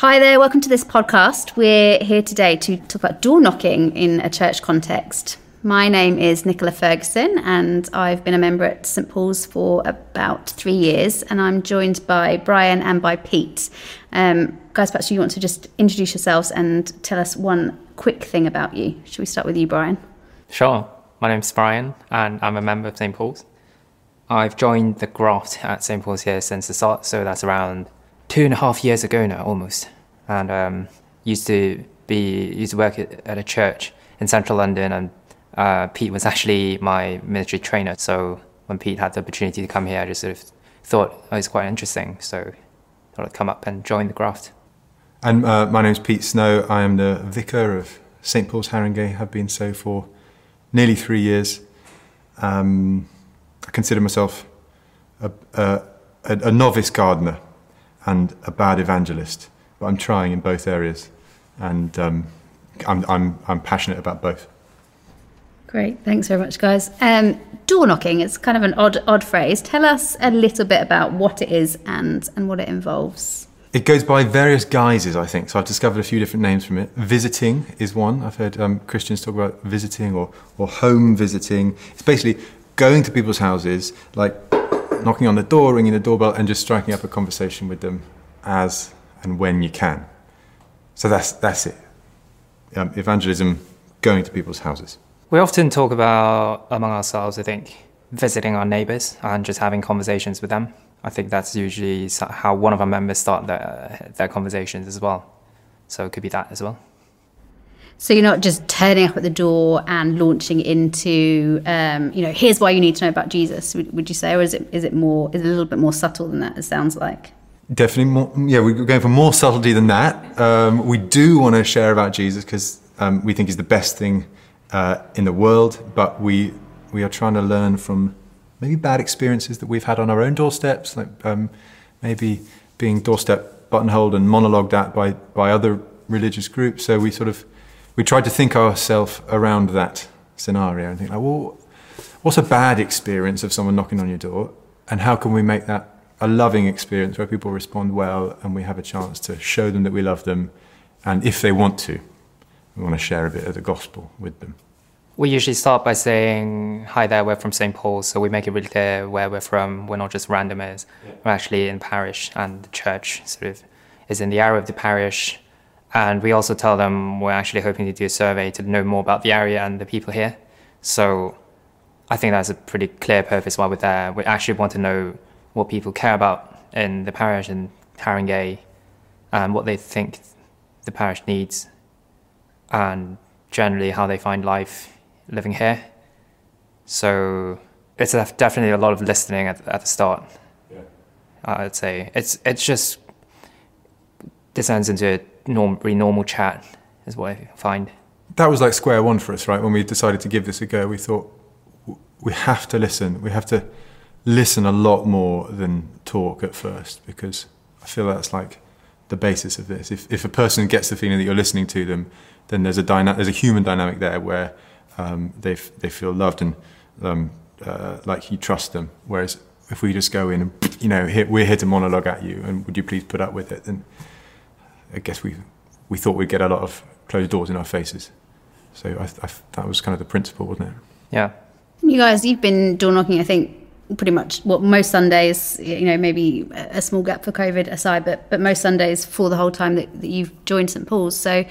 Hi there, welcome to this podcast. We're here today to talk about door knocking in a church context. My name is Nicola Ferguson, and I've been a member at St Paul's for about three years. And I'm joined by Brian and by Pete. Um, guys, perhaps you want to just introduce yourselves and tell us one quick thing about you. Should we start with you, Brian? Sure. My name's Brian, and I'm a member of St Paul's. I've joined the Graft at St Paul's here since the start, so that's around two and a half years ago now, almost. And um, used to be used to work at, a church in central London, and uh, Pete was actually my military trainer. So when Pete had the opportunity to come here, I just sort of thought oh, it was quite interesting. So I thought I'd come up and join the graft. And uh, my name's Pete Snow. I am the vicar of St Paul's Harringay. Have been so for nearly three years. Um, I consider myself a, a, a, novice gardener and a bad evangelist, but I'm trying in both areas, and um, I'm, I'm, I'm passionate about both. Great, thanks very much, guys. Um, door knocking, it's kind of an odd, odd phrase. Tell us a little bit about what it is and, and what it involves. It goes by various guises, I think. So I've discovered a few different names from it. Visiting is one. I've heard um, Christians talk about visiting or, or home visiting. It's basically going to people's houses, like knocking on the door, ringing the doorbell, and just striking up a conversation with them as and when you can. So that's, that's it. Um, evangelism, going to people's houses. We often talk about among ourselves, I think, visiting our neighbours and just having conversations with them. I think that's usually how one of our members start their, their conversations as well. So it could be that as well. So you're not just turning up at the door and launching into, um, you know, here's why you need to know about Jesus. Would, would, you say, or is it is it more is it a little bit more subtle than that? It sounds like. Definitely more. Yeah, we're going for more subtlety than that. Um, we do want to share about Jesus because um, we think he's the best thing uh, in the world, but we we are trying to learn from maybe bad experiences that we've had on our own doorsteps, like um, maybe being doorstep buttonholed and monologued at by by other religious groups. So we sort of we tried to think ourselves around that scenario and think like, well, what's a bad experience of someone knocking on your door, and how can we make that a loving experience where people respond well and we have a chance to show them that we love them, and if they want to, we want to share a bit of the gospel with them. We usually start by saying, Hi there, we're from St. Paul's. So we make it really clear where we're from. We're not just randomers. Yeah. We're actually in parish, and the church sort of is in the area of the parish. And we also tell them we're actually hoping to do a survey to know more about the area and the people here. So I think that's a pretty clear purpose why we're there. We actually want to know what people care about in the parish and Haringey and what they think the parish needs and generally how they find life living here. So it's definitely a lot of listening at, at the start. Yeah. I'd say it's it's just descends into a norm, really normal chat is what I find. That was like square one for us, right? When we decided to give this a go, we thought we have to listen. We have to listen a lot more than talk at first because I feel that's like the basis of this. If if a person gets the feeling that you're listening to them, then there's a dyna- there's a human dynamic there where um, they they feel loved and um, uh, like you trust them. Whereas if we just go in and you know we're here to monologue at you and would you please put up with it, then I guess we we thought we'd get a lot of closed doors in our faces. So I, I, that was kind of the principle, wasn't it? Yeah. You guys, you've been door knocking. I think pretty much what well, most Sundays, you know, maybe a small gap for COVID aside, but but most Sundays for the whole time that, that you've joined St Paul's. So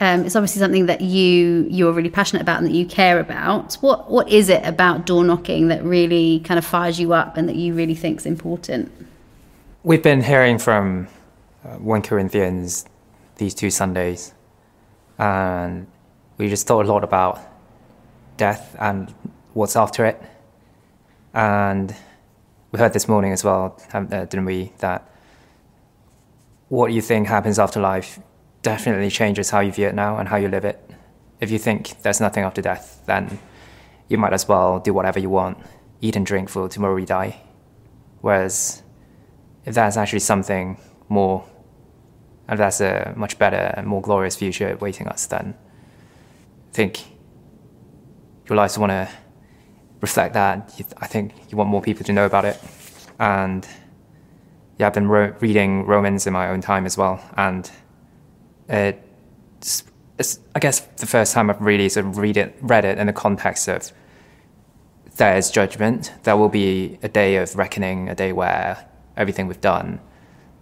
um, it's obviously something that you you're really passionate about and that you care about. What what is it about door knocking that really kind of fires you up and that you really think is important? We've been hearing from 1 Corinthians these two Sundays, and we just thought a lot about death and what's after it. And we heard this morning as well, uh, didn't we, that what you think happens after life definitely changes how you view it now and how you live it. If you think there's nothing after death, then you might as well do whatever you want, eat and drink for tomorrow you die. Whereas if there's actually something more, and that's a much better and more glorious future awaiting us, then I think your lives want to reflect that. I think you want more people to know about it. And yeah, I've been ro- reading Romans in my own time as well. And it's, it's, I guess the first time I've really sort of read it, read it in the context of there is judgment. There will be a day of reckoning, a day where everything we've done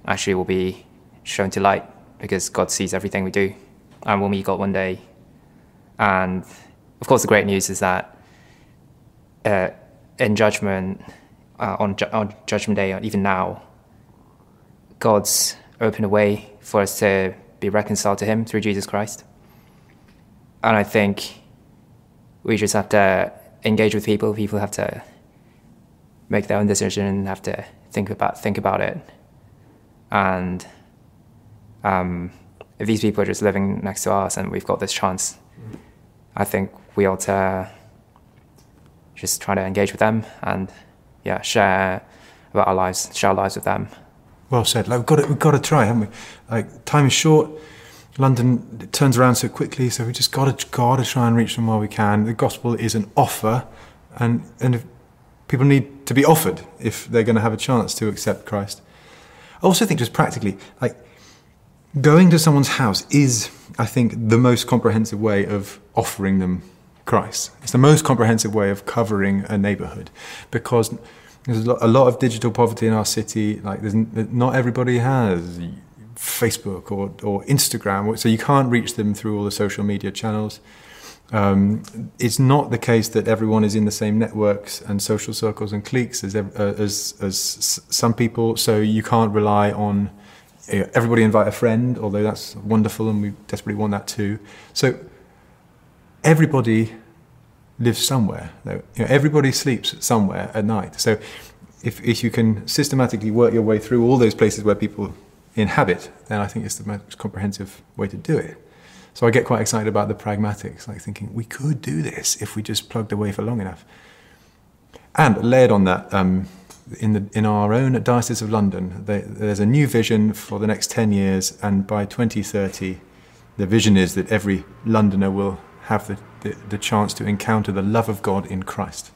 actually will be shown to light because God sees everything we do and we'll meet God one day. And of course, the great news is that uh, in judgment, uh, on, ju- on Judgment Day, even now, God's opened a way for us to be reconciled to Him through Jesus Christ. And I think we just have to engage with people. People have to make their own decision and have to think about think about it. And um, if these people are just living next to us and we've got this chance, I think we ought to just try to engage with them and yeah, share about our lives, share our lives with them. Well said. Like we've got to, we've got to try, haven't we? Like time is short. London turns around so quickly, so we just got to got to try and reach them while we can. The gospel is an offer, and and if people need to be offered if they're going to have a chance to accept Christ. I also think just practically, like going to someone's house is, I think, the most comprehensive way of offering them Christ. It's the most comprehensive way of covering a neighborhood because there's a lot of digital poverty in our city. Like, there's, not everybody has Facebook or, or Instagram, so you can't reach them through all the social media channels. Um, it's not the case that everyone is in the same networks and social circles and cliques as, uh, as, as some people, so you can't rely on everybody invite a friend, although that's wonderful and we desperately want that too. So everybody lives somewhere. You know, everybody sleeps somewhere at night. So if, if you can systematically work your way through all those places where people inhabit, then I think it's the most comprehensive way to do it. So I get quite excited about the pragmatics, like thinking we could do this if we just plugged away for long enough. And layered on that, um, in, the, in our own Diocese of London, they, there's a new vision for the next 10 years, and by 2030, the vision is that every Londoner will have the, the, the, chance to encounter the love of God in Christ.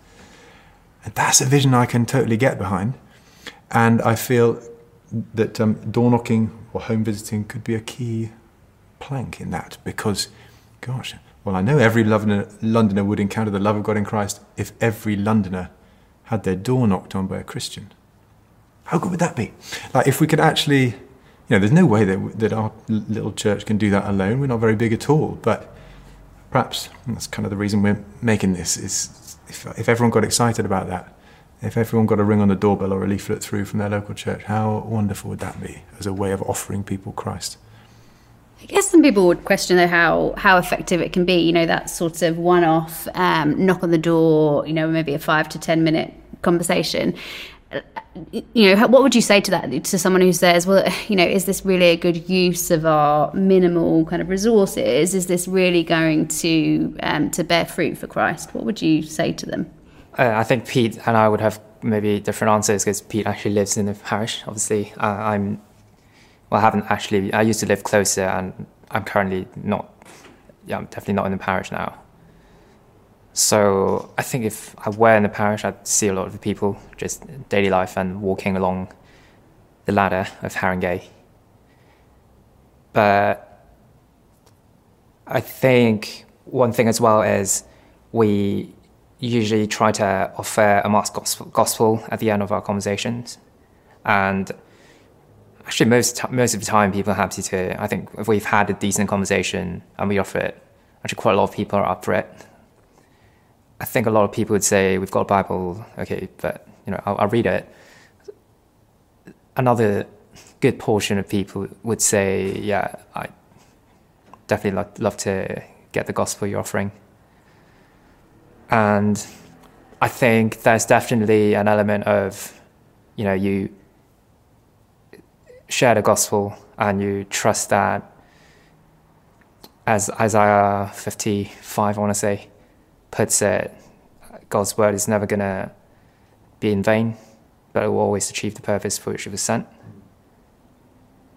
And that's a vision I can totally get behind. And I feel that um, door knocking or home visiting could be a key plank in that because, gosh, well, I know every Londoner, Londoner would encounter the love of God in Christ if every Londoner had their door knocked on by a Christian. How good would that be? Like, if we could actually, you know, there's no way that, that our little church can do that alone. We're not very big at all, but perhaps that's kind of the reason we're making this is if, if everyone got excited about that, if everyone got a ring on the doorbell or a leaflet through from their local church, how wonderful would that be as a way of offering people Christ? I guess some people would question though how how effective it can be. You know, that sort of one-off um, knock on the door. You know, maybe a five to ten minute conversation. You know what would you say to that to someone who says well you know is this really a good use of our minimal kind of resources? Is this really going to um, to bear fruit for christ? What would you say to them? Uh, i think pete and i would have maybe different answers because pete actually lives in the parish obviously. Uh, i'm well i haven't actually i used to live closer and i'm currently not yeah i'm definitely not in the parish now so I think if I were in the parish, I'd see a lot of the people just daily life and walking along the ladder of Harringay. But I think one thing as well is we usually try to offer a Mark's gospel at the end of our conversations. And actually, most, most of the time, people are happy to. I think if we've had a decent conversation and we offer it, actually, quite a lot of people are up for it. I think a lot of people would say, we've got a Bible, okay, but you know, I'll, I'll read it. Another good portion of people would say, yeah, I definitely love, love to get the gospel you're offering. And I think there's definitely an element of, you know, you share the gospel and you trust that, as Isaiah 55, I want to say, puts it, God's word is never going to be in vain, but it will always achieve the purpose for which it was sent.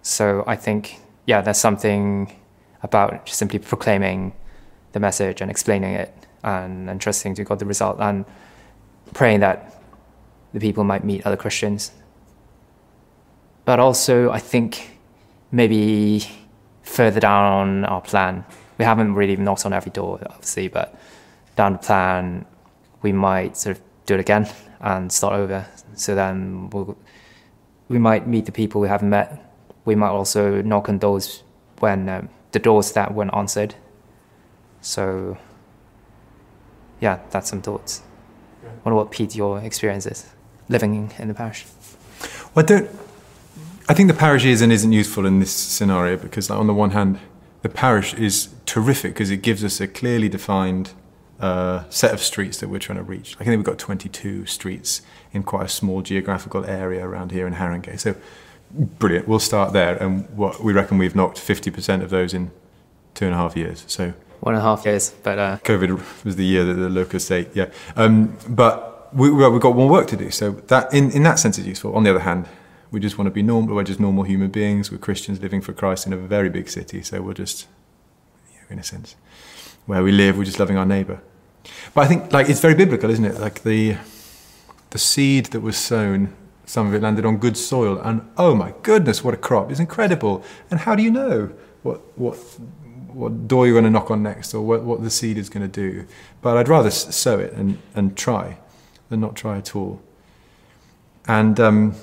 So I think, yeah, there's something about simply proclaiming the message and explaining it and, and trusting to God the result and praying that the people might meet other Christians. But also, I think maybe further down our plan. We haven't really knocked on every door, obviously, but down the plan, we might sort of do it again and start over. So then we'll, we might meet the people we haven't met. We might also knock on doors when um, the doors that weren't answered. So, yeah, that's some thoughts. I wonder what Pete your experience is living in the parish. Well, I don't. I think the parish is and isn't useful in this scenario because, like, on the one hand, the parish is terrific because it gives us a clearly defined uh, set of streets that we're trying to reach. I think we've got 22 streets in quite a small geographical area around here in Haringey. So, brilliant. We'll start there, and what we reckon we've knocked 50% of those in two and a half years. So one and a half years, but uh... COVID was the year that the local state, yeah. Um, but we, have got more work to do. So that, in, in that sense, is useful. On the other hand, we just want to be normal. We're just normal human beings. We're Christians living for Christ in a very big city. So we're just, you know, in a sense, where we live, we're just loving our neighbour. But I think, like, it's very biblical, isn't it? Like the the seed that was sown, some of it landed on good soil, and oh my goodness, what a crop! It's incredible. And how do you know what what what door you're going to knock on next or what, what the seed is going to do. But I'd rather sow it and, and try than not try at all. And, um,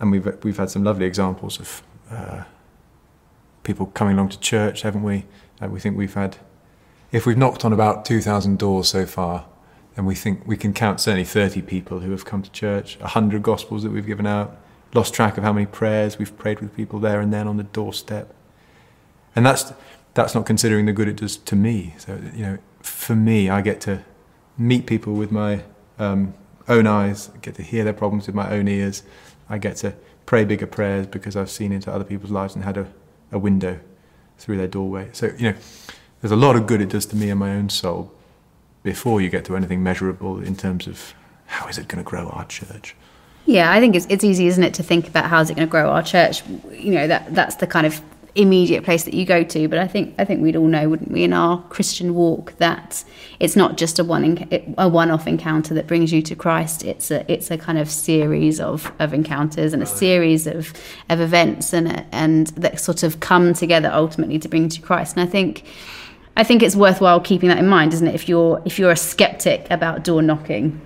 and we've, we've had some lovely examples of uh, people coming along to church, haven't we? Uh, we think we've had, if we've knocked on about 2,000 doors so far, then we think we can count certainly 30 people who have come to church, 100 gospels that we've given out, lost track of how many prayers we've prayed with people there and then on the doorstep. And that's, that's not considering the good it does to me. So, you know, for me, I get to meet people with my um, own eyes, I get to hear their problems with my own ears. I get to pray bigger prayers because I've seen into other people's lives and had a, a window through their doorway. So, you know, there's a lot of good it does to me and my own soul before you get to anything measurable in terms of how is it going to grow our church. Yeah, I think it's, it's easy, isn't it, to think about how is it going to grow our church. You know, that that's the kind of immediate place that you go to. But I think I think we'd all know, wouldn't we, in our Christian walk, that it's not just a one a one-off encounter that brings you to Christ. It's a it's a kind of series of, of encounters and a series of of events and and that sort of come together ultimately to bring you to Christ. And I think. I think it's worthwhile keeping that in mind, isn't it? If you're if you're a skeptic about door knocking,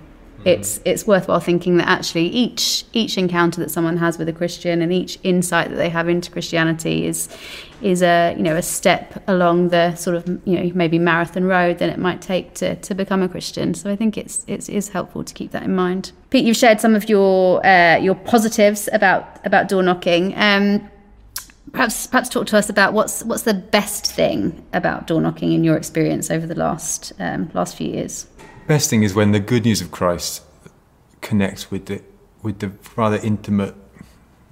it's it's worthwhile thinking that actually each each encounter that someone has with a Christian and each insight that they have into Christianity is is a you know a step along the sort of you know maybe marathon road that it might take to, to become a Christian. So I think it's it is helpful to keep that in mind. Pete, you've shared some of your uh, your positives about about door knocking. Um, perhaps perhaps talk to us about what's what's the best thing about door knocking in your experience over the last um, last few years best thing is when the good news of Christ connects with the with the rather intimate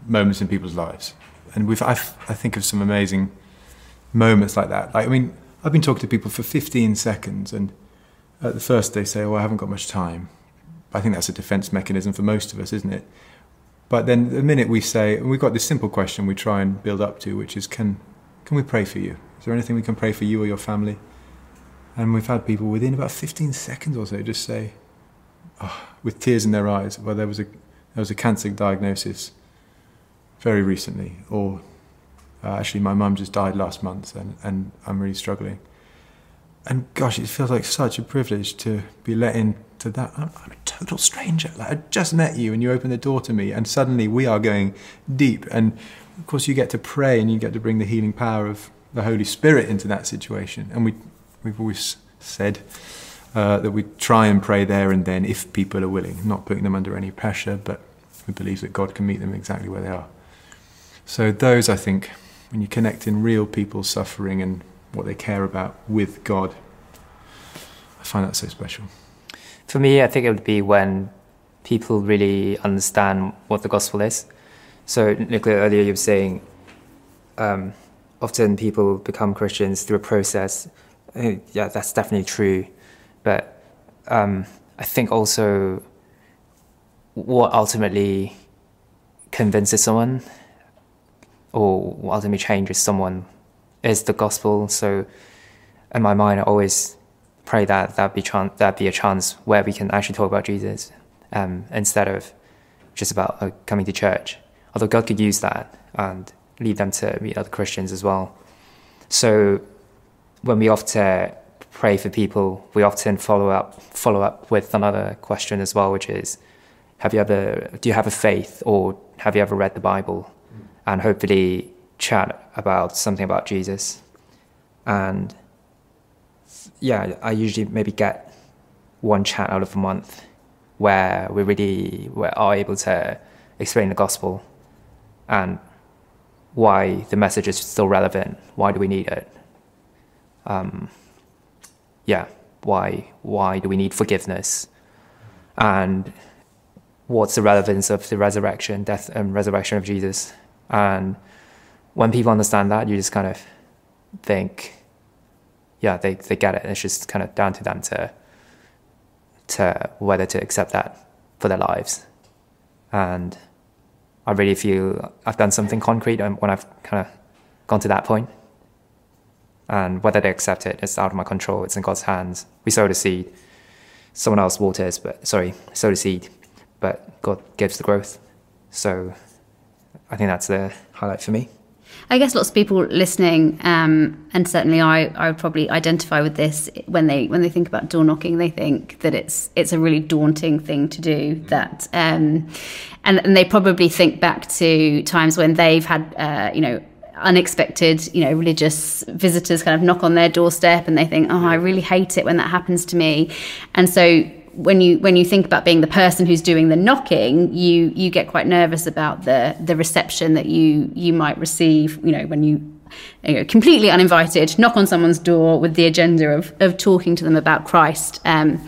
moments in people's lives. And we've, I've, I think of some amazing moments like that. Like, I mean, I've been talking to people for 15 seconds, and at the first they say, "Oh, I haven't got much time." I think that's a defense mechanism for most of us, isn't it? But then the minute we say, and we've got this simple question we try and build up to, which is, "Can can we pray for you? Is there anything we can pray for you or your family?" And we've had people within about 15 seconds or so just say, oh, with tears in their eyes, well, there was a, there was a cancer diagnosis very recently, or uh, actually, my mum just died last month and, and I'm really struggling. And gosh, it feels like such a privilege to be let into that. I'm, I'm, a total stranger. Like, I just met you and you open the door to me, and suddenly we are going deep. And of course, you get to pray and you get to bring the healing power of the Holy Spirit into that situation. And we We've always said uh, that we try and pray there and then if people are willing, not putting them under any pressure, but we believe that God can meet them exactly where they are. So, those, I think, when you connect in real people's suffering and what they care about with God, I find that so special. For me, I think it would be when people really understand what the gospel is. So, Nicola, earlier you were saying um, often people become Christians through a process yeah, that's definitely true. But um, I think also what ultimately convinces someone or ultimately changes someone is the gospel. So in my mind, I always pray that that be that be a chance where we can actually talk about Jesus um, instead of just about uh, coming to church. Although God could use that and lead them to meet other Christians as well. So when we often pray for people, we often follow up follow up with another question as well, which is, have you ever do you have a faith or have you ever read the Bible? And hopefully chat about something about Jesus. And yeah, I usually maybe get one chat out of a month where we really are able to explain the gospel and why the message is still relevant. Why do we need it? Um, yeah, why why do we need forgiveness? And what's the relevance of the resurrection, death and resurrection of Jesus? And when people understand that, you just kind of think, yeah, they, they get it. It's just kind of down to them to to whether to accept that for their lives. And I really feel I've done something concrete when I've kind of gone to that point. And whether they accept it, it's out of my control. It's in God's hands. We sow the seed. Someone else waters, but sorry, sow the seed, but God gives the growth. So I think that's the highlight for me. I guess lots of people listening, um, and certainly I, I would probably identify with this when they when they think about door knocking. They think that it's it's a really daunting thing to do. That um, and and they probably think back to times when they've had uh, you know unexpected, you know, religious visitors kind of knock on their doorstep and they think, oh, I really hate it when that happens to me. And so when you when you think about being the person who's doing the knocking, you you get quite nervous about the the reception that you you might receive. You know, when you you know, completely uninvited, knock on someone's door with the agenda of of talking to them about Christ. Um,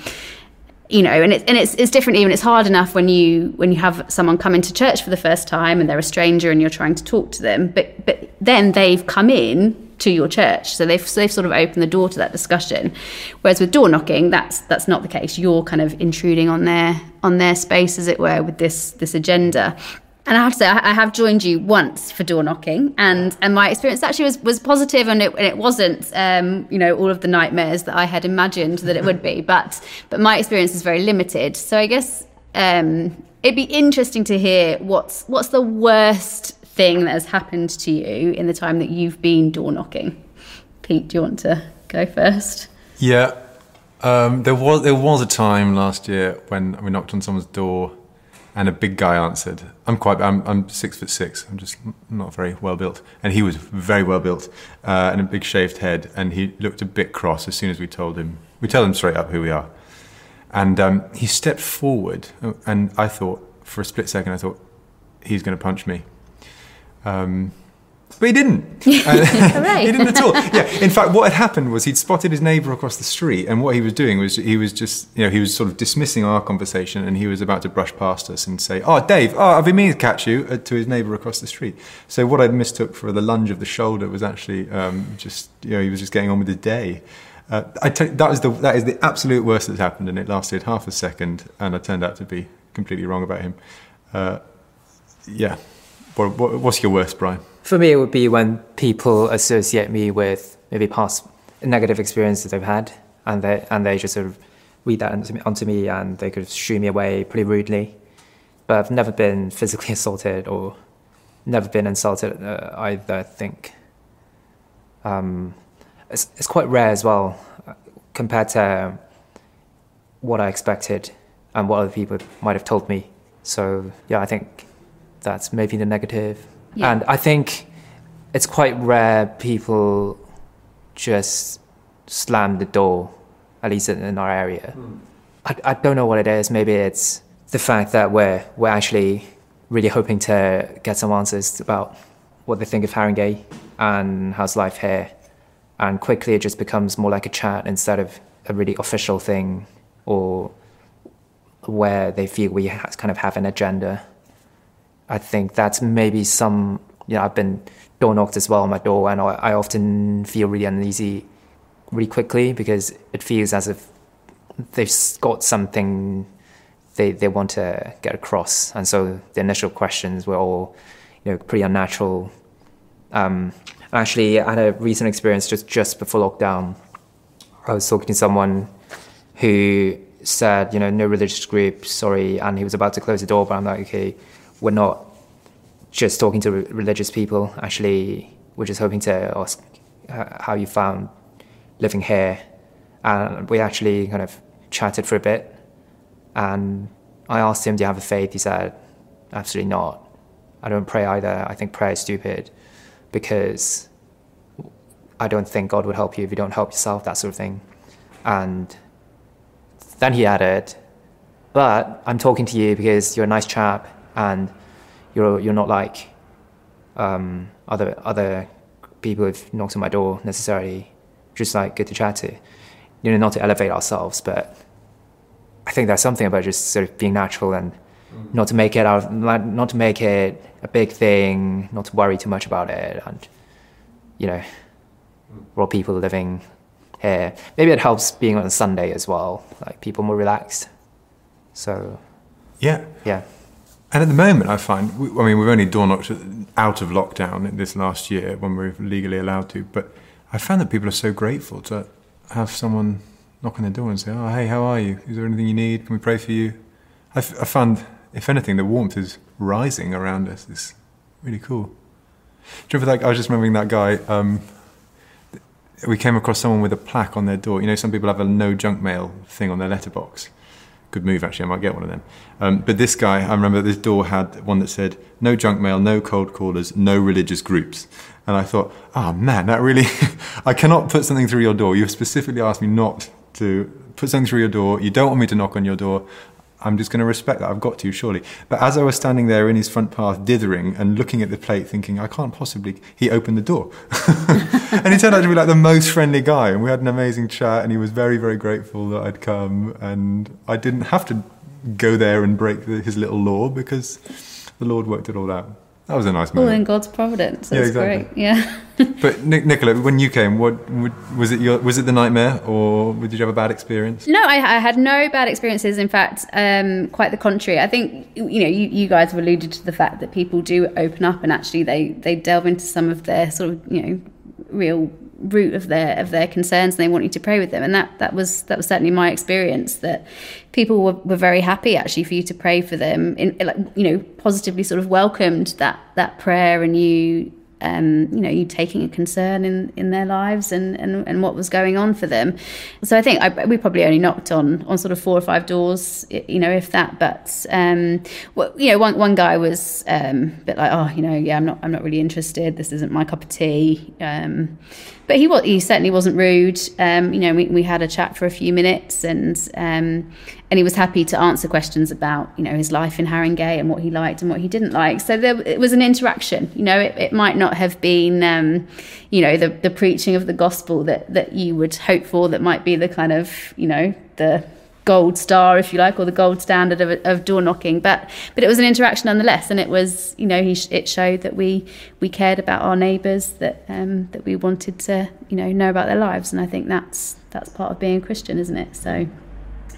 you know, and it's and it's it's different. Even it's hard enough when you when you have someone come into church for the first time and they're a stranger and you're trying to talk to them, but but then they've come in to your church. So they've they've sort of opened the door to that discussion. Whereas with door knocking, that's that's not the case. You're kind of intruding on their on their space, as it were, with this this agenda. And I have to say, I have joined you once for door knocking, and, and my experience actually was, was positive, and it, and it wasn't, um, you know, all of the nightmares that I had imagined that it would be. But but my experience is very limited. So I guess um, it'd be interesting to hear what's what's the worst thing that has happened to you in the time that you've been door knocking? Pete, do you want to go first? Yeah, um, there was there was a time last year when we knocked on someone's door, and a big guy answered. I'm quite I'm, I'm six foot six. I'm just not very well built, and he was very well built uh, and a big shaved head, and he looked a bit cross as soon as we told him. We tell him straight up who we are, and um, he stepped forward, and I thought for a split second I thought he's going to punch me um, but he didn't. he didn't at all. Yeah. In fact, what had happened was he'd spotted his neighbour across the street, and what he was doing was he was just, you know, he was sort of dismissing our conversation, and he was about to brush past us and say, "Oh, Dave, oh, I've been meaning to catch you," uh, to his neighbour across the street. So what I mistook for the lunge of the shoulder was actually um, just, you know, he was just getting on with his day. Uh, I t- that was the that is the absolute worst that's happened, and it lasted half a second, and I turned out to be completely wrong about him. Uh, yeah. What, what, what's your worst, Brian? For me, it would be when people associate me with maybe past negative experiences they've had, and they and they just sort of read that onto me, onto me and they could shoo me away pretty rudely. But I've never been physically assaulted or never been insulted uh, either. I think um, it's it's quite rare as well compared to what I expected and what other people might have told me. So yeah, I think that's maybe the negative. Yeah. And I think it's quite rare people just slam the door, at least in, our area. Mm. I, I don't know what it is. Maybe it's the fact that we're, we're actually really hoping to get some answers about what they think of Haringey and how's life here. And quickly it just becomes more like a chat instead of a really official thing or where they feel we kind of have an agenda. I think that's maybe some, you know, I've been door knocked as well on my door, and I, I often feel really uneasy really quickly because it feels as if they've got something they, they want to get across. And so the initial questions were all, you know, pretty unnatural. Um, actually, I had a recent experience just, just before lockdown. I was talking to someone who said, you know, no religious group, sorry, and he was about to close the door, but I'm like, okay, we're not just talking to religious people. Actually, we're just hoping to ask uh, how you found living here, and we actually kind of chatted for a bit. And I asked him, "Do you have a faith?" He said, "Absolutely not. I don't pray either. I think prayer is stupid because I don't think God would help you if you don't help yourself, that sort of thing." And then he added, "But I'm talking to you because you're a nice chap and you're you're not like um, other other people who've knocked on my door necessarily. Just like good to chat to, you know, not to elevate ourselves, but I think there's something about just sort of being natural and not to make it out, not to make it a big thing, not to worry too much about it, and you know, we're all people living here. Maybe it helps being on a Sunday as well, like people more relaxed. So Yeah. yeah. And at the moment, I find, I mean, we've only door knocked out of lockdown this last year when we're legally allowed to, but I found that people are so grateful to have someone knock on their door and say, oh, hey, how are you? Is there anything you need? Can we pray for you? I, f- I found, if anything, the warmth is rising around us. It's really cool. Do you remember that? I was just remembering that guy. Um, we came across someone with a plaque on their door. You know, some people have a no junk mail thing on their letterbox. Good move, actually. I might get one of them. Um, but this guy, I remember this door had one that said, no junk mail, no cold callers, no religious groups. And I thought, oh man, that really, I cannot put something through your door. You've specifically asked me not to put something through your door. You don't want me to knock on your door. I'm just going to respect that. I've got to, surely. But as I was standing there in his front path, dithering and looking at the plate, thinking, I can't possibly, he opened the door. and he turned out to be like the most friendly guy. And we had an amazing chat. And he was very, very grateful that I'd come. And I didn't have to go there and break the, his little law because the Lord worked it all out. That was a nice All in. God's providence. Yeah, That's exactly. great. Yeah. But Nic- Nicola, when you came, what was it? Your, was it the nightmare, or did you have a bad experience? No, I, I had no bad experiences. In fact, um, quite the contrary. I think you know you, you guys have alluded to the fact that people do open up and actually they they delve into some of their sort of you know real root of their of their concerns and they want you to pray with them and that that was that was certainly my experience that people were, were very happy actually for you to pray for them in like you know positively sort of welcomed that that prayer and you um, you know, you taking a concern in, in their lives and, and, and what was going on for them. So I think I, we probably only knocked on, on sort of four or five doors, you know, if that. But um, well, you know, one, one guy was um, a bit like, oh, you know, yeah, I'm not I'm not really interested. This isn't my cup of tea. Um, but he was he certainly wasn't rude. Um, you know, we, we had a chat for a few minutes, and um, and he was happy to answer questions about you know his life in Haringey and what he liked and what he didn't like. So there it was an interaction. You know, it, it might not have been um, you know the the preaching of the gospel that that you would hope for. That might be the kind of you know the gold star, if you like, or the gold standard of, of door knocking. But but it was an interaction nonetheless, and it was you know he sh- it showed that we we cared about our neighbours, that um, that we wanted to you know know about their lives, and I think that's that's part of being Christian, isn't it? So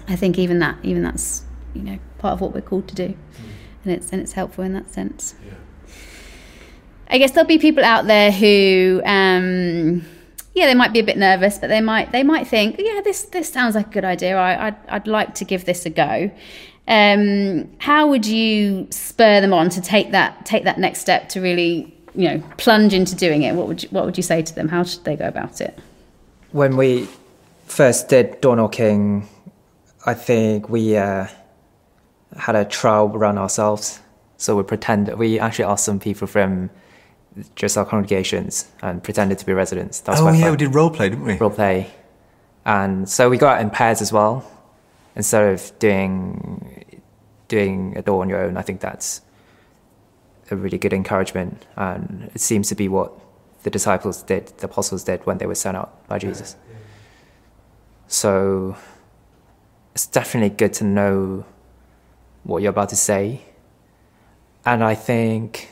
I think even that even that's you know part of what we're called to do, and it's and it's helpful in that sense. I guess there'll be people out there who, um, yeah, they might be a bit nervous, but they might they might think, yeah, this this sounds like a good idea. I, I'd I'd like to give this a go. Um, how would you spur them on to take that take that next step to really you know plunge into doing it? What would you, what would you say to them? How should they go about it? when we first did door knocking, I think we uh, had a trial run ourselves. So we pretended we actually asked some people from just our congregations and pretended to be residents. That was Oh yeah, fun. we did role play, didn't we? role play, and so we go out in pairs as well instead of doing doing a door on your own. I think that's a really good encouragement, and it seems to be what the disciples did, the apostles did when they were sent out by Jesus. So it's definitely good to know what you're about to say, and I think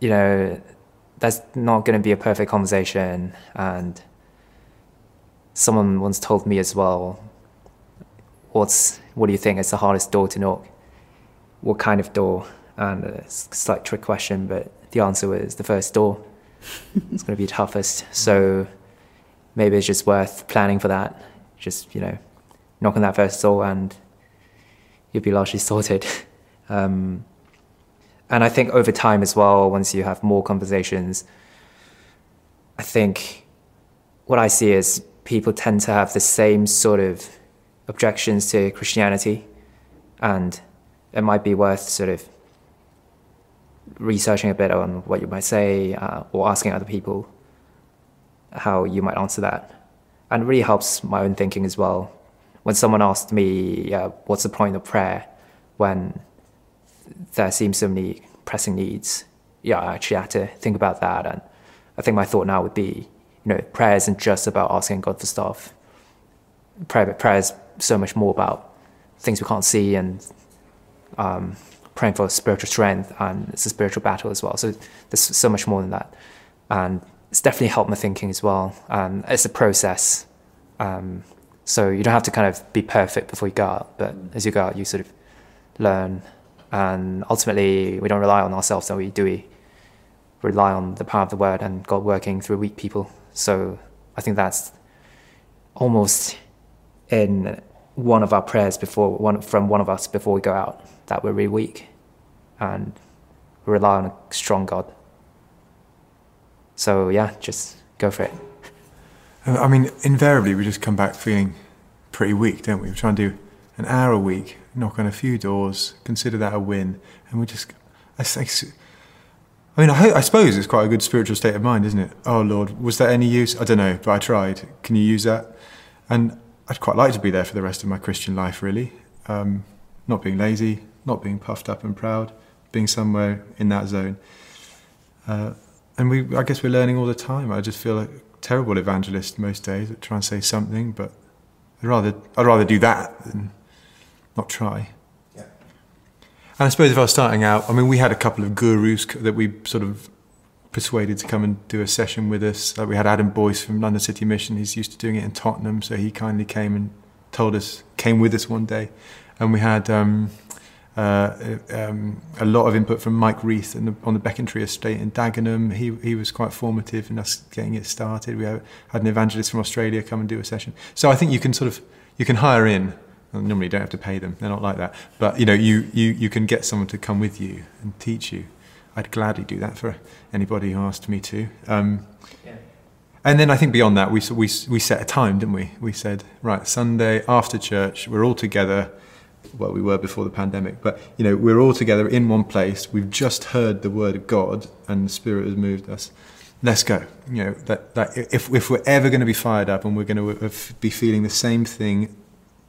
you know that's not going to be a perfect conversation. And someone once told me as well, "What's what do you think is the hardest door to knock? What kind of door?" And it's a slight trick question, but the answer was the first door. it's going to be toughest. So maybe it's just worth planning for that. Just you know, knock on that first door, and you'll be largely sorted. Um, and I think over time as well, once you have more conversations, I think what I see is people tend to have the same sort of objections to Christianity, and it might be worth sort of researching a bit on what you might say uh, or asking other people how you might answer that. And it really helps my own thinking as well. When someone asked me, uh, what's the point of prayer when there seems so many pressing needs? Yeah, I actually had to think about that. And I think my thought now would be, you know, prayer isn't just about asking God for stuff. Prayer, prayer is so much more about things we can't see and um, praying for spiritual strength and it's a spiritual battle as well. So there's so much more than that. And it's definitely helped my thinking as well. It's a process. Um, so you don't have to kind of be perfect before you go out, but as you go out, you sort of learn. And ultimately, we don't rely on ourselves, so we do we rely on the power of the word and God working through weak people. So I think that's almost in one of our prayers before one from one of us before we go out that we're really weak and we rely on a strong God. So yeah, just go for it. Uh, I mean, invariably we just come back feeling pretty weak, don't we? We try and do an hour a week, knock on a few doors, consider that a win, and we just. I, I mean, I, I, suppose it's quite a good spiritual state of mind, isn't it? Oh Lord, was that any use? I don't know, but I tried. Can you use that? And I'd quite like to be there for the rest of my Christian life, really. Um, not being lazy, not being puffed up and proud, being somewhere in that zone. Uh, and we, I guess we're learning all the time. I just feel like a terrible evangelist most days that try and say something, but I'd rather, I'd rather do that than not try. Yeah. And I suppose if I was starting out, I mean, we had a couple of gurus that we sort of persuaded to come and do a session with us. Like we had Adam Boyce from London City Mission. He's used to doing it in Tottenham, so he kindly came and told us, came with us one day. And we had um, uh, um, a lot of input from Mike Reith the, on the Becontree estate in Dagenham. He, he was quite formative in us getting it started. We had an evangelist from Australia come and do a session. So I think you can sort of you can hire in. Normally, you don't have to pay them; they're not like that. But you know, you, you you can get someone to come with you and teach you. I'd gladly do that for anybody who asked me to. Um, yeah. And then I think beyond that, we, we, we set a time, didn't we? We said, right, Sunday after church, we're all together well, we were before the pandemic, but you know, we're all together in one place. We've just heard the word of God, and the Spirit has moved us. Let's go. You know that, that if if we're ever going to be fired up and we're going to be feeling the same thing,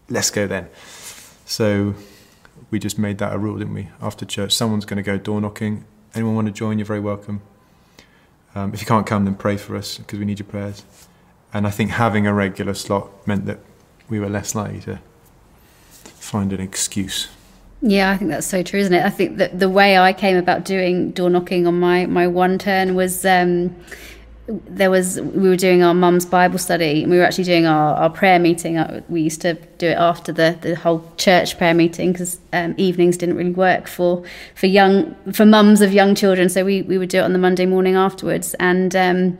let's go then. So we just made that a rule, didn't we? After church, someone's going to go door knocking. Anyone want to join? You're very welcome. Um, if you can't come, then pray for us because we need your prayers. And I think having a regular slot meant that we were less likely to find an excuse. Yeah, I think that's so true, isn't it? I think that the way I came about doing door knocking on my my one turn was um, there was we were doing our mum's Bible study, and we were actually doing our, our prayer meeting. Uh, we used to do it after the, the whole church prayer meeting because um, evenings didn't really work for for young for mums of young children. So we we would do it on the Monday morning afterwards, and. Um,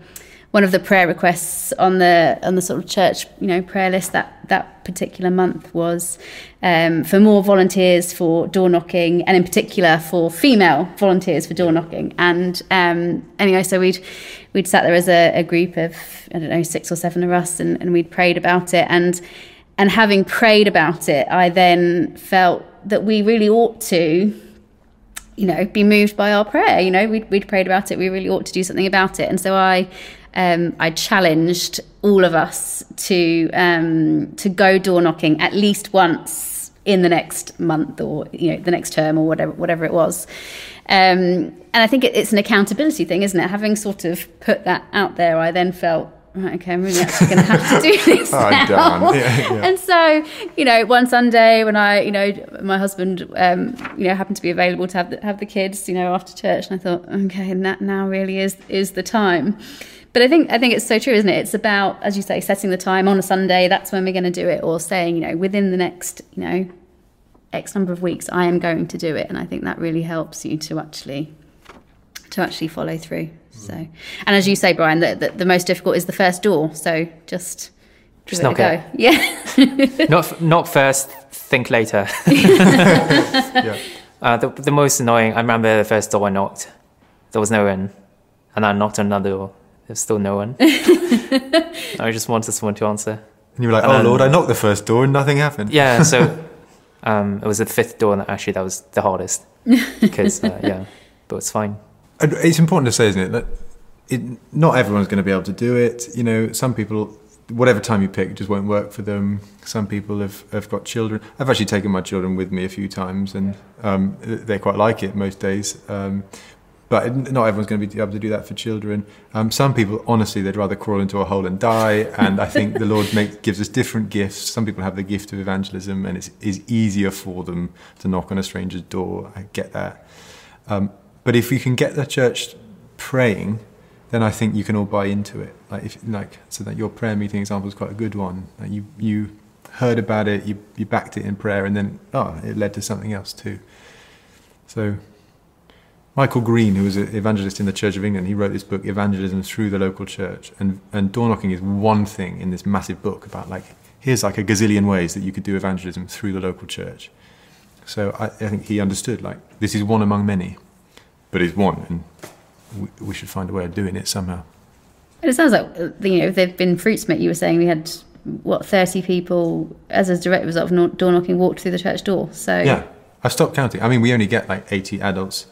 one of the prayer requests on the on the sort of church you know prayer list that that particular month was um, for more volunteers for door knocking and in particular for female volunteers for door knocking. And um, anyway so we'd we'd sat there as a, a, group of I don't know six or seven of us and, and we'd prayed about it. And and having prayed about it I then felt that we really ought to you know be moved by our prayer. You know we'd, we'd prayed about it. We really ought to do something about it. And so I um, I challenged all of us to um, to go door knocking at least once in the next month or you know the next term or whatever whatever it was. Um, and I think it, it's an accountability thing, isn't it? Having sort of put that out there, I then felt right, okay, I'm really actually going to have to do this oh, now. Yeah, yeah. And so, you know, one Sunday when I, you know, my husband, um, you know, happened to be available to have the, have the kids, you know, after church, and I thought, okay, and that now really is is the time. But I think I think it's so true, isn't it? It's about, as you say, setting the time on a Sunday. That's when we're going to do it, or saying, you know, within the next, you know, X number of weeks, I am going to do it, and I think that really helps you to actually to actually follow through. So, and as you say, Brian, that the, the, most difficult is the first door. So just just knock it. Yeah. not not first, think later. yeah. uh, the the most annoying. I remember the first door I knocked. There was no one, and I knocked on another door there's still no one. I just wanted someone to answer. And you were like, And oh then- Lord, I knocked the first door and nothing happened. Yeah, so um, it was the fifth door, and actually that was the hardest because uh, yeah, but it's fine. It's important to say, isn't it, that it, not everyone's going to be able to do it. You know, some people, whatever time you pick, just won't work for them. Some people have, have got children. I've actually taken my children with me a few times, and um, they quite like it most days. Um, but not everyone's going to be able to do that for children. Um, some people, honestly, they'd rather crawl into a hole and die. And I think the Lord gives us different gifts. Some people have the gift of evangelism, and it's easier for them to knock on a stranger's door. I get that. Um, but if you can get the church praying, then I think you can all buy into it. Like, if, like so that your prayer meeting example is quite a good one. Like you you heard about it, you you backed it in prayer, and then oh, it led to something else too. So. Michael Green, who was an evangelist in the Church of England, he wrote this book, Evangelism Through the Local Church. And, and door knocking is one thing in this massive book about, like, here's like a gazillion ways that you could do evangelism through the local church. So I, I think he understood, like, this is one among many, but it's one, and we, we should find a way of doing it somehow. And it sounds like uh, you know there've been fruits met. You were saying we had what thirty people as a direct result of door knocking walked through the church door. So Yeah, I stopped counting. I mean, we only get like 80 adults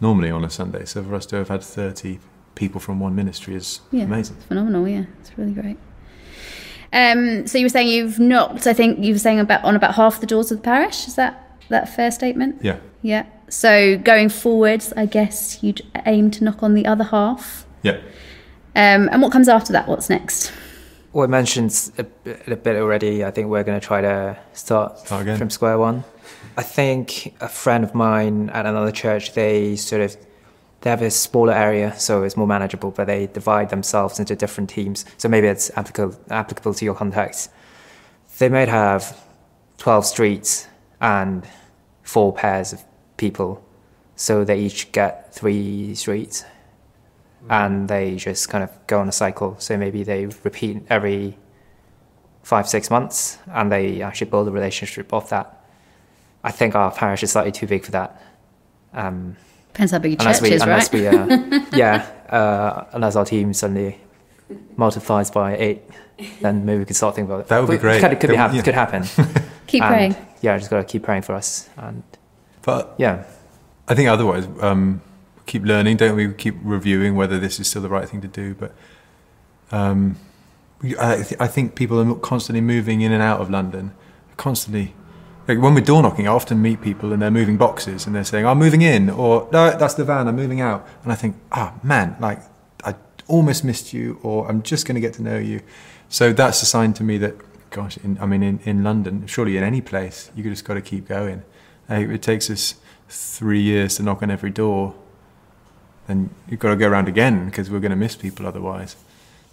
normally on a Sunday, so for us to have had 30 people from one ministry is yeah, amazing. It's phenomenal. Yeah, it's really great. Um, so you were saying you've knocked. I think you were saying about on about half the doors of the parish. Is that that fair statement? Yeah. Yeah. So going forwards, I guess you'd aim to knock on the other half. Yeah. Um, and what comes after that? What's next? Well, I mentioned a bit, a bit already. I think we're going to try to start, Start again. from square one. I think a friend of mine at another church, they sort of they have a smaller area, so it's more manageable. But they divide themselves into different teams, so maybe it's applicable applicable to your context. They might have twelve streets and four pairs of people, so they each get three streets mm-hmm. and they just kind of go on a cycle. So maybe they repeat every five, six months, and they actually build a relationship off that. I think our parish is slightly too big for that. Um, Depends how big your unless church we, is, unless right? we, uh, yeah, uh, unless our team suddenly multiplies by eight, then maybe we could start thinking about it. That would be But great. Could, could, be hap- yeah. could happen. Keep And, praying. Yeah, just got to keep praying for us, and But yeah, I think otherwise, um, keep learning, don't we? Keep reviewing whether this is still the right thing to do. But um, I, th- I think people are constantly moving in and out of London. Constantly, like when we're door knocking, I often meet people and they're moving boxes and they're saying, "I'm moving in," or "No, that's the van. I'm moving out." And I think, "Ah, man, like I almost missed you," or "I'm just going to get to know you." So that's a sign to me that, gosh, in, I mean, in, in London, surely in any place, you just got to keep going. Uh, it takes us three years to knock on every door, then you've got to go around again because we're going to miss people otherwise.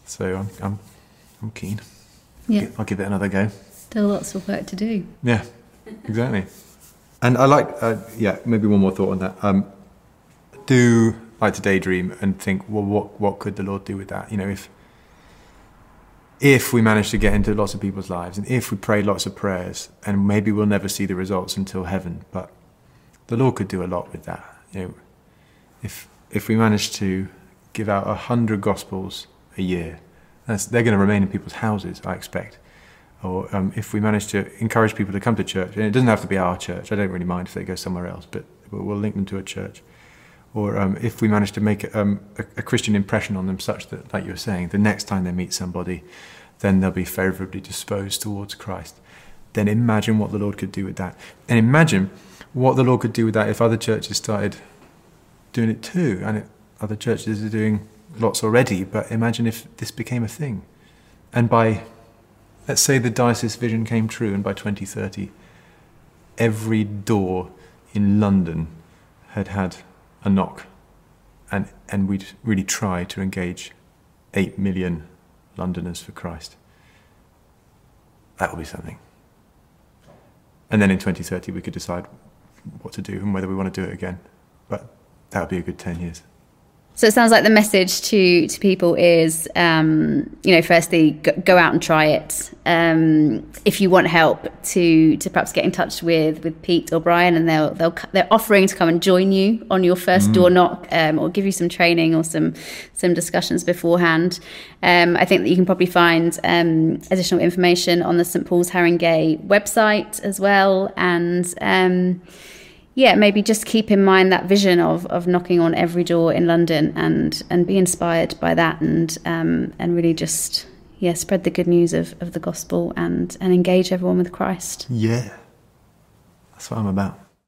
So I'm, I'm, I'm keen. Yeah, I'll give it another go. still lots of work to do. Yeah, exactly. And I like, uh, yeah, maybe one more thought on that. Um, do like to daydream and think, well, what what could the Lord do with that? You know, if if we manage to get into lots of people's lives, and if we pray lots of prayers, and maybe we'll never see the results until heaven, but the Lord could do a lot with that. You know, if if we manage to give out a hundred gospels a year, they're going to remain in people's houses, I expect or um, if we manage to encourage people to come to church, and it doesn't have to be our church, I don't really mind if they go somewhere else, but we'll link them to a church. Or um, if we manage to make um, a, a Christian impression on them such that, like you were saying, the next time they meet somebody, then they'll be favourably disposed towards Christ. Then imagine what the Lord could do with that. And imagine what the Lord could do with that if other churches started doing it too. And it, other churches are doing lots already, but imagine if this became a thing. And by Let's say the diocese vision came true, and by 2030, every door in London had had a knock, and, and we'd really try to engage 8 million Londoners for Christ. That would be something. And then in 2030, we could decide what to do and whether we want to do it again. But that would be a good 10 years. So it sounds like the message to to people is, um, you know, firstly, go, go, out and try it. Um, if you want help, to to perhaps get in touch with with Pete or Brian, and they'll they'll they're offering to come and join you on your first mm. door knock, um, or give you some training or some some discussions beforehand. Um, I think that you can probably find um, additional information on the St Paul's Harringay website as well, and um, yeah, maybe just keep in mind that vision of, of knocking on every door in London and, and be inspired by that and um, and really just yeah spread the good news of, of the gospel and, and engage everyone with Christ. Yeah, that's what I'm about.